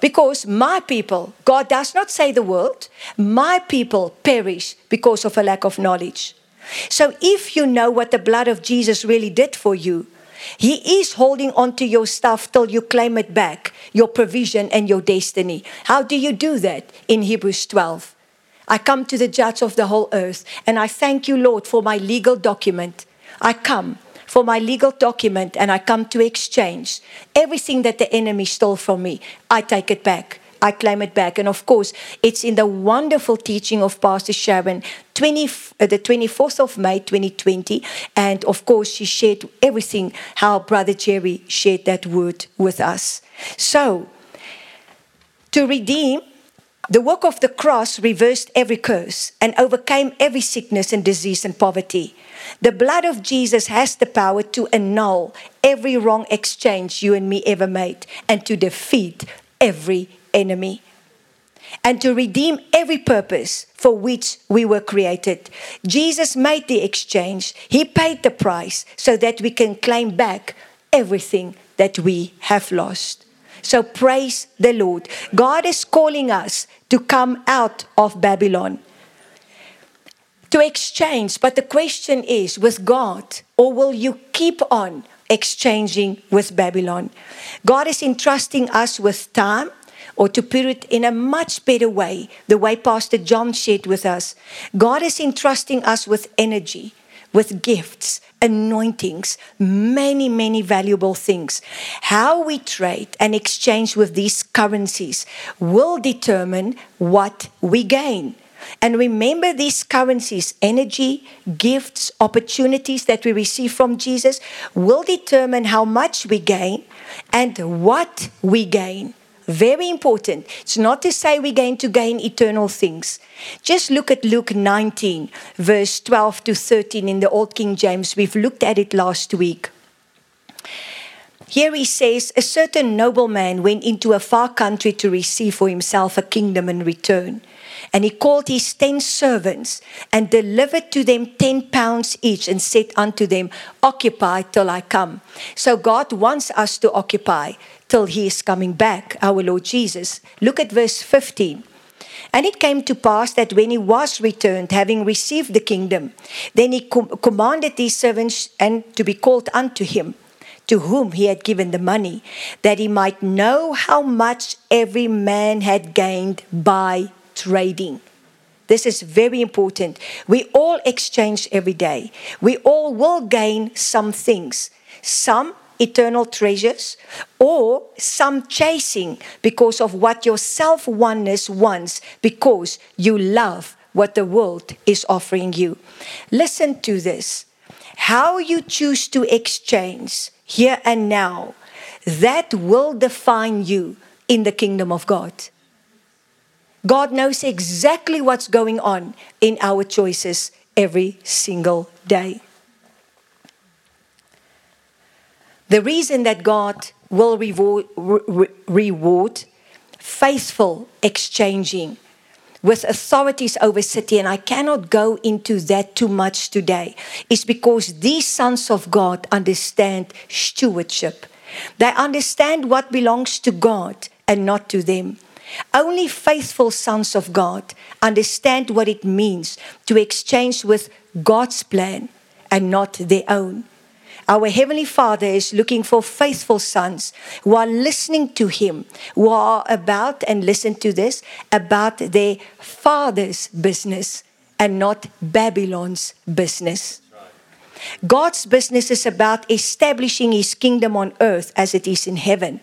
Because my people, God does not say the world, my people perish because of a lack of knowledge. So if you know what the blood of Jesus really did for you, he is holding on to your stuff till you claim it back, your provision and your destiny. How do you do that? In Hebrews 12. I come to the judge of the whole earth and I thank you, Lord, for my legal document. I come for my legal document and I come to exchange everything that the enemy stole from me. I take it back. I claim it back. And of course, it's in the wonderful teaching of Pastor Sharon, 20, uh, the 24th of May 2020. And of course, she shared everything how Brother Jerry shared that word with us. So, to redeem, the work of the cross reversed every curse and overcame every sickness and disease and poverty. The blood of Jesus has the power to annul every wrong exchange you and me ever made and to defeat every enemy and to redeem every purpose for which we were created. Jesus made the exchange, He paid the price so that we can claim back everything that we have lost. So praise the Lord. God is calling us to come out of Babylon, to exchange. But the question is with God, or will you keep on exchanging with Babylon? God is entrusting us with time or to put it in a much better way, the way Pastor John shared with us. God is entrusting us with energy, with gifts, anointings, many, many valuable things. How we trade and exchange with these currencies will determine what we gain. And remember these currencies, energy, gifts, opportunities that we receive from Jesus will determine how much we gain and what we gain. Very important. It's not to say we're going to gain eternal things. Just look at Luke 19, verse 12 to 13 in the Old King James. We've looked at it last week. Here he says, A certain nobleman went into a far country to receive for himself a kingdom in return. And he called his ten servants and delivered to them ten pounds each and said unto them, Occupy till I come. So God wants us to occupy till he is coming back, our Lord Jesus. Look at verse 15. And it came to pass that when he was returned, having received the kingdom, then he com- commanded these servants and to be called unto him, to whom he had given the money, that he might know how much every man had gained by trading. This is very important. We all exchange every day. We all will gain some things. Some eternal treasures, or some chasing because of what your self oneness wants, because you love what the world is offering you. Listen to this. How you choose to exchange here and now, that will define you in the kingdom of God. God knows exactly what's going on in our choices every single day. The reason that God will reward, re- reward faithful exchanging with authorities over city, and I cannot go into that too much today, is because these sons of God understand stewardship. They understand what belongs to God and not to them. Only faithful sons of God understand what it means to exchange with God's plan and not their own. Our Heavenly Father is looking for faithful sons who are listening to Him, who are about, and listen to this, about their Father's business and not Babylon's business. God's business is about establishing His kingdom on earth as it is in heaven.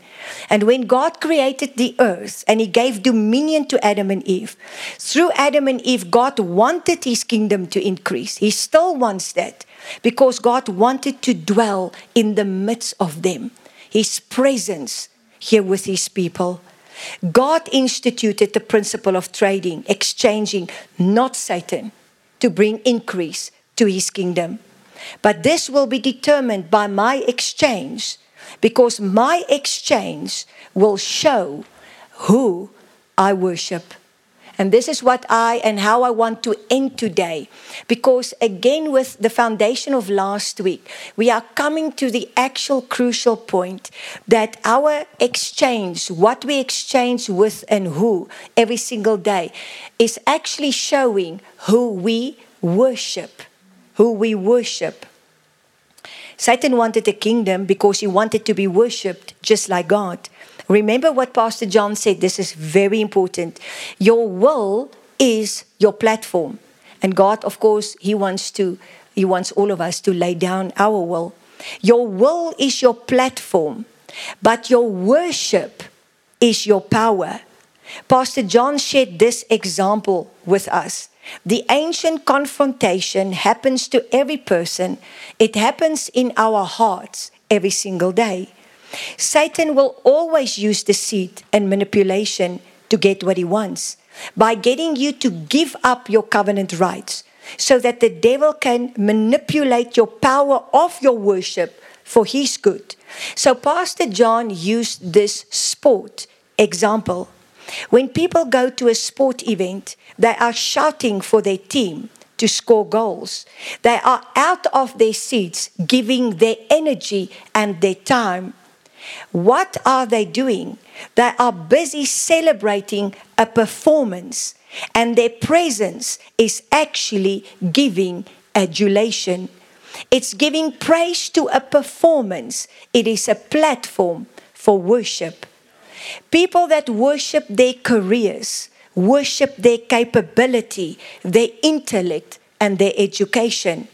And when God created the earth and He gave dominion to Adam and Eve, through Adam and Eve, God wanted His kingdom to increase. He still wants that because God wanted to dwell in the midst of them, His presence here with His people. God instituted the principle of trading, exchanging, not Satan, to bring increase to His kingdom. But this will be determined by my exchange because my exchange will show who I worship. And this is what I and how I want to end today. Because again, with the foundation of last week, we are coming to the actual crucial point that our exchange, what we exchange with and who every single day, is actually showing who we worship. Who we worship. Satan wanted a kingdom because he wanted to be worshipped just like God. Remember what Pastor John said. This is very important. Your will is your platform. And God, of course, He wants to, He wants all of us to lay down our will. Your will is your platform, but your worship is your power. Pastor John shared this example with us. The ancient confrontation happens to every person, it happens in our hearts every single day. Satan will always use deceit and manipulation to get what he wants by getting you to give up your covenant rights so that the devil can manipulate your power of your worship for his good. So, Pastor John used this sport example. When people go to a sport event, they are shouting for their team to score goals. They are out of their seats, giving their energy and their time what are they doing? They are busy celebrating a performance, and their presence is actually giving adulation. It's giving praise to a performance, it is a platform for worship. People that worship their careers, worship their capability, their intellect, and their education.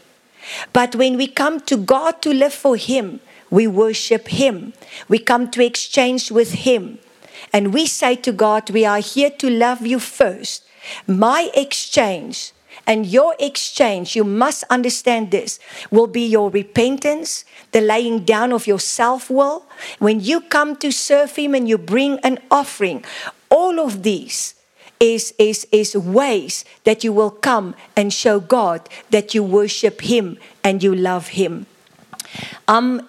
But when we come to God to live for Him, we worship Him. We come to exchange with Him. And we say to God, We are here to love you first. My exchange and your exchange, you must understand this, will be your repentance, the laying down of your self will. When you come to serve Him and you bring an offering, all of these is, is, is ways that you will come and show God that you worship Him and you love Him. Um,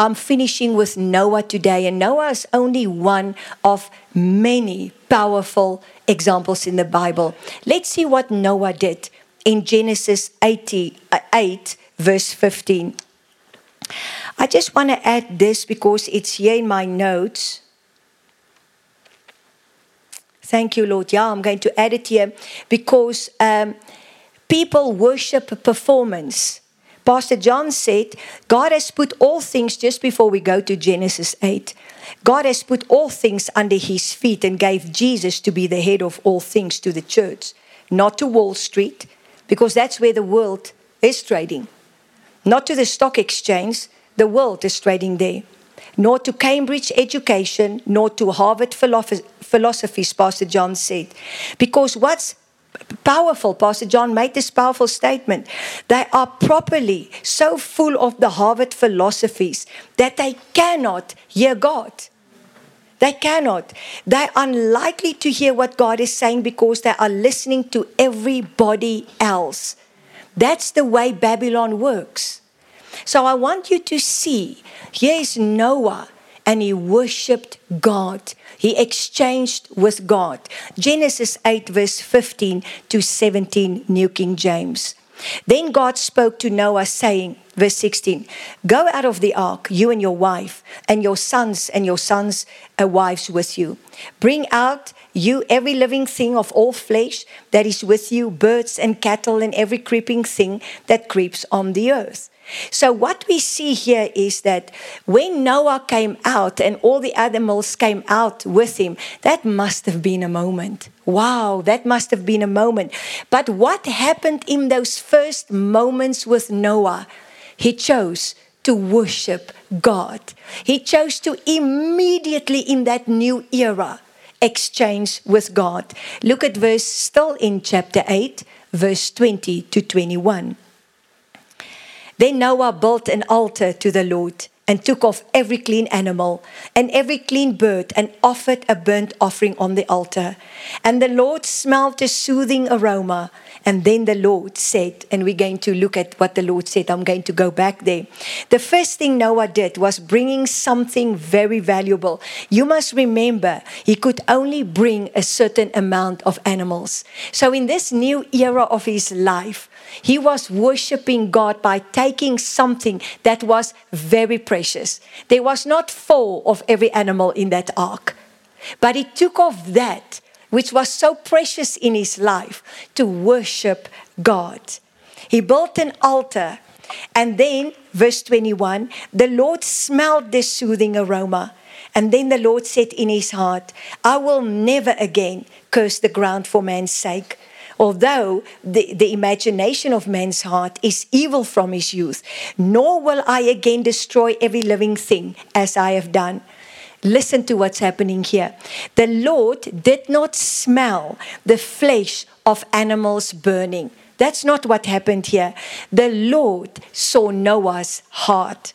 I'm finishing with Noah today, and Noah is only one of many powerful examples in the Bible. Let's see what Noah did in Genesis 80, uh, 8, verse 15. I just want to add this because it's here in my notes. Thank you, Lord. Yeah, I'm going to add it here because um, people worship performance. Pastor John said, God has put all things, just before we go to Genesis 8, God has put all things under his feet and gave Jesus to be the head of all things to the church, not to Wall Street, because that's where the world is trading, not to the stock exchange, the world is trading there, nor to Cambridge education, nor to Harvard philosophies, Pastor John said. Because what's powerful. Pastor John made this powerful statement. They are properly so full of the Harvard philosophies that they cannot hear God. They cannot. They're unlikely to hear what God is saying because they are listening to everybody else. That's the way Babylon works. So I want you to see here is Noah and he worshiped God. He exchanged with God. Genesis 8, verse 15 to 17, New King James. Then God spoke to Noah, saying, verse 16, Go out of the ark, you and your wife, and your sons and your sons' wives with you. Bring out you every living thing of all flesh that is with you, birds and cattle, and every creeping thing that creeps on the earth. So, what we see here is that when Noah came out and all the animals came out with him, that must have been a moment. Wow, that must have been a moment. But what happened in those first moments with Noah? He chose to worship God. He chose to immediately, in that new era, exchange with God. Look at verse still in chapter 8, verse 20 to 21. Then Noah built an altar to the Lord and took off every clean animal and every clean bird and offered a burnt offering on the altar. And the Lord smelled a soothing aroma. And then the Lord said, and we're going to look at what the Lord said. I'm going to go back there. The first thing Noah did was bringing something very valuable. You must remember, he could only bring a certain amount of animals. So, in this new era of his life, he was worshiping God by taking something that was very precious. There was not four of every animal in that ark, but he took off that which was so precious in his life to worship God. He built an altar, and then, verse 21, the Lord smelled the soothing aroma. And then the Lord said in his heart, I will never again curse the ground for man's sake although the, the imagination of man's heart is evil from his youth, nor will I again destroy every living thing as I have done. Listen to what's happening here. The Lord did not smell the flesh of animals burning. That's not what happened here. The Lord saw Noah's heart.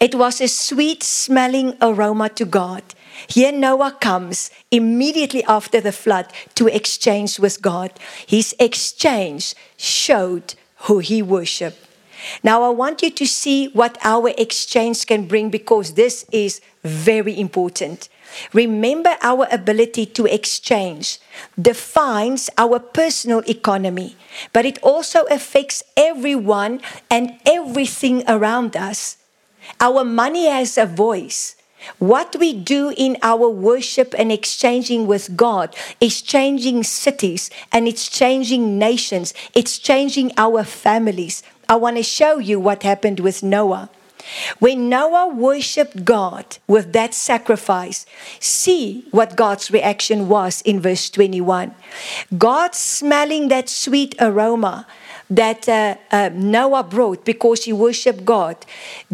It was a sweet smelling aroma to God. Here Noah comes immediately after the flood to exchange with God. His exchange showed who he worshiped. Now, I want you to see what our exchange can bring because this is very important. Remember, our ability to exchange defines our personal economy, but it also affects everyone and everything around us. Our money has a voice. What we do in our worship and exchanging with God is changing cities and it's changing nations, it's changing our families. I want to show you what happened with Noah. When Noah worshiped God with that sacrifice, see what God's reaction was in verse 21. God smelling that sweet aroma that uh, uh, Noah brought because he worshiped God.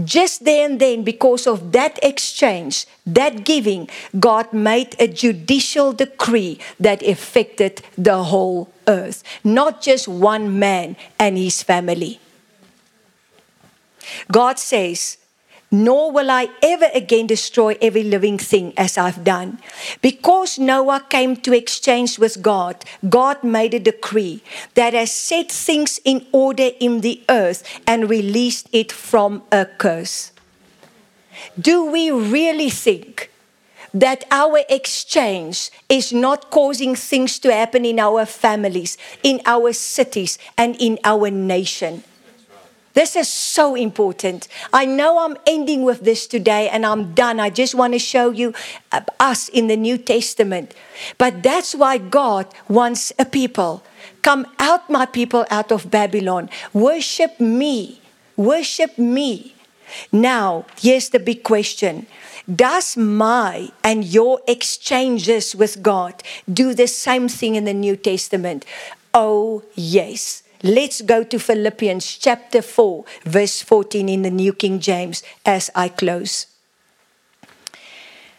Just there and then, because of that exchange, that giving, God made a judicial decree that affected the whole earth, not just one man and his family. God says, nor will I ever again destroy every living thing as I've done. Because Noah came to exchange with God, God made a decree that has set things in order in the earth and released it from a curse. Do we really think that our exchange is not causing things to happen in our families, in our cities, and in our nation? This is so important. I know I'm ending with this today and I'm done. I just want to show you uh, us in the New Testament. But that's why God wants a people. Come out, my people, out of Babylon. Worship me. Worship me. Now, here's the big question Does my and your exchanges with God do the same thing in the New Testament? Oh, yes. Let's go to Philippians chapter 4, verse 14 in the New King James as I close.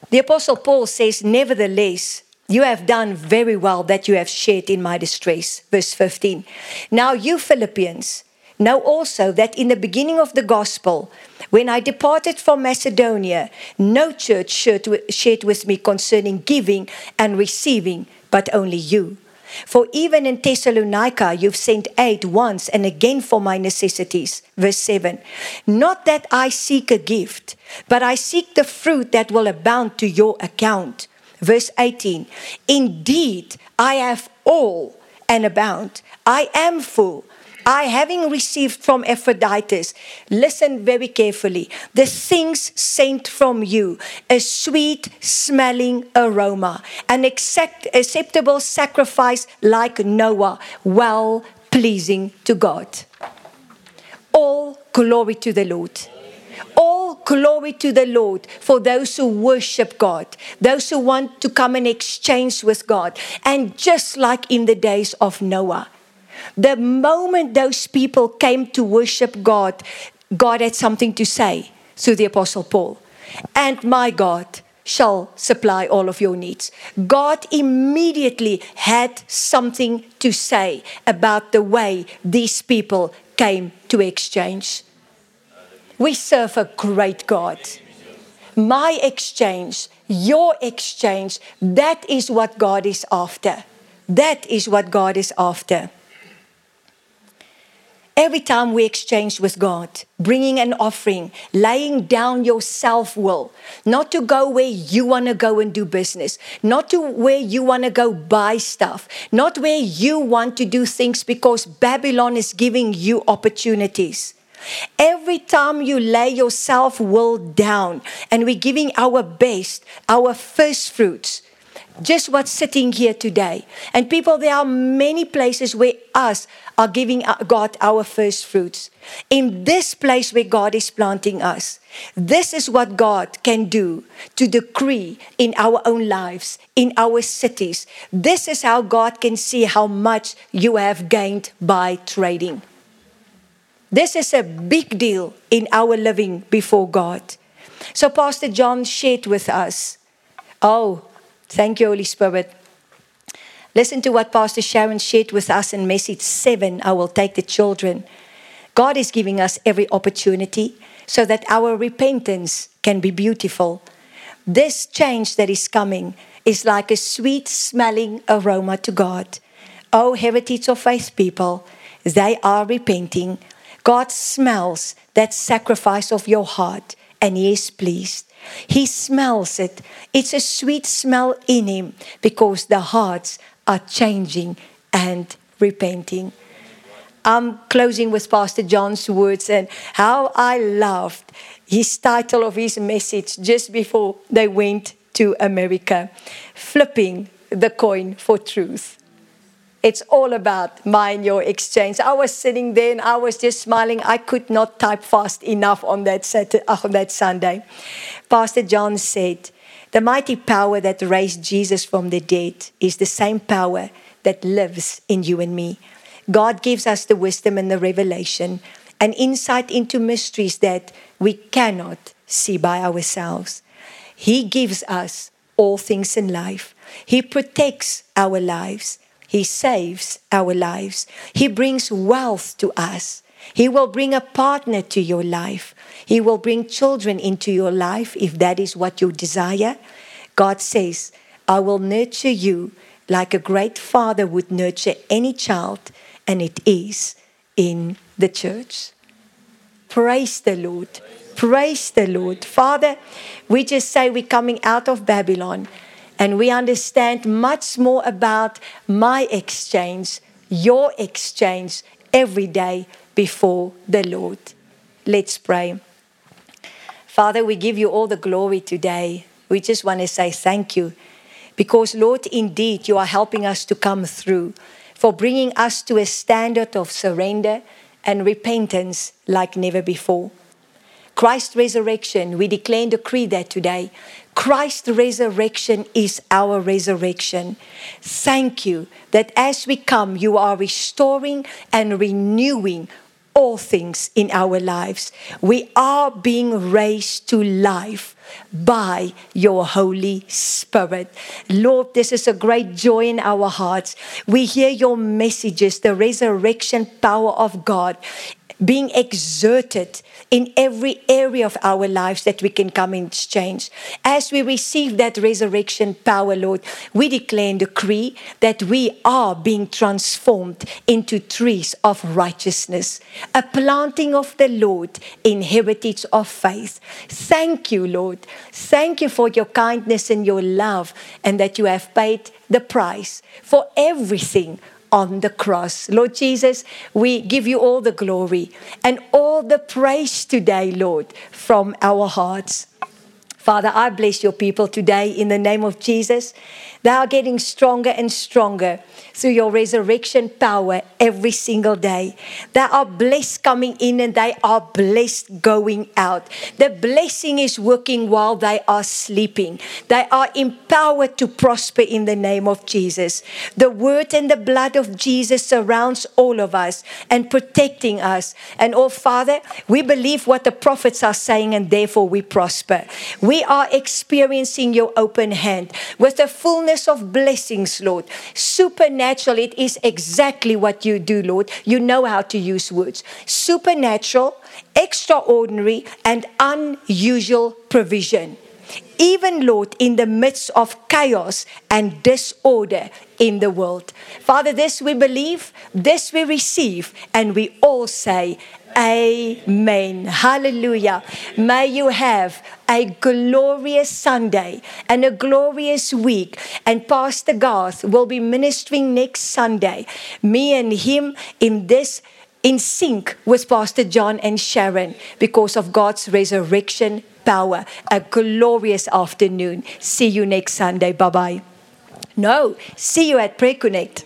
The Apostle Paul says, Nevertheless, you have done very well that you have shared in my distress. Verse 15. Now, you Philippians, know also that in the beginning of the gospel, when I departed from Macedonia, no church shared with me concerning giving and receiving, but only you. For even in Thessalonica, you've sent aid once and again for my necessities. Verse 7. Not that I seek a gift, but I seek the fruit that will abound to your account. Verse 18. Indeed, I have all and abound. I am full. I, having received from Epaphroditus, listen very carefully, the things sent from you, a sweet smelling aroma, an accept, acceptable sacrifice like Noah, well pleasing to God. All glory to the Lord. All glory to the Lord for those who worship God, those who want to come and exchange with God. And just like in the days of Noah, the moment those people came to worship God, God had something to say through the Apostle Paul. And my God shall supply all of your needs. God immediately had something to say about the way these people came to exchange. We serve a great God. My exchange, your exchange, that is what God is after. That is what God is after. Every time we exchange with God, bringing an offering, laying down your self will, not to go where you want to go and do business, not to where you want to go buy stuff, not where you want to do things because Babylon is giving you opportunities. Every time you lay your self will down and we're giving our best, our first fruits, just what's sitting here today. And people, there are many places where us are giving God our first fruits. In this place where God is planting us, this is what God can do to decree in our own lives, in our cities. This is how God can see how much you have gained by trading. This is a big deal in our living before God. So, Pastor John shared with us. Oh, thank you, Holy Spirit. Listen to what Pastor Sharon shared with us in message seven I will take the children. God is giving us every opportunity so that our repentance can be beautiful. This change that is coming is like a sweet smelling aroma to God. Oh, heritage of faith people, they are repenting. God smells that sacrifice of your heart and He is pleased. He smells it. It's a sweet smell in Him because the hearts are changing and repenting. I'm closing with Pastor John's words and how I loved his title of his message just before they went to America flipping the coin for truth. It's all about mine, your exchange. I was sitting there and I was just smiling. I could not type fast enough on that, Saturday, on that Sunday. Pastor John said, the mighty power that raised Jesus from the dead is the same power that lives in you and me. God gives us the wisdom and the revelation and insight into mysteries that we cannot see by ourselves. He gives us all things in life. He protects our lives. He saves our lives. He brings wealth to us. He will bring a partner to your life. He will bring children into your life if that is what you desire. God says, I will nurture you like a great father would nurture any child, and it is in the church. Praise the Lord. Praise the Lord. Father, we just say we're coming out of Babylon and we understand much more about my exchange, your exchange every day before the Lord. Let's pray. Father, we give you all the glory today. We just want to say thank you because, Lord, indeed, you are helping us to come through for bringing us to a standard of surrender and repentance like never before. Christ's resurrection, we declare and decree that today. Christ's resurrection is our resurrection. Thank you that as we come, you are restoring and renewing all things in our lives. We are being raised to life by your Holy Spirit. Lord, this is a great joy in our hearts. We hear your messages, the resurrection power of God being exerted in every area of our lives that we can come in exchange. As we receive that resurrection power, Lord, we declare and decree that we are being transformed into trees of righteousness, a planting of the Lord in heritage of faith. Thank you, Lord. Thank you for your kindness and your love, and that you have paid the price for everything on the cross. Lord Jesus, we give you all the glory and all the praise today, Lord, from our hearts. Father, I bless your people today in the name of Jesus. They are getting stronger and stronger through your resurrection power every single day. They are blessed coming in and they are blessed going out. The blessing is working while they are sleeping. They are empowered to prosper in the name of Jesus. The word and the blood of Jesus surrounds all of us and protecting us. And oh Father, we believe what the prophets are saying and therefore we prosper. We are experiencing your open hand with the fullness of blessings, Lord. Supernatural, it is exactly what you do, Lord. You know how to use words. Supernatural, extraordinary, and unusual provision. Even, Lord, in the midst of chaos and disorder in the world. Father, this we believe, this we receive, and we all say, Amen. Hallelujah. May you have a glorious Sunday and a glorious week. And Pastor Garth will be ministering next Sunday. Me and him in this in sync with Pastor John and Sharon because of God's resurrection power. A glorious afternoon. See you next Sunday. Bye bye. No, see you at Pray Connect.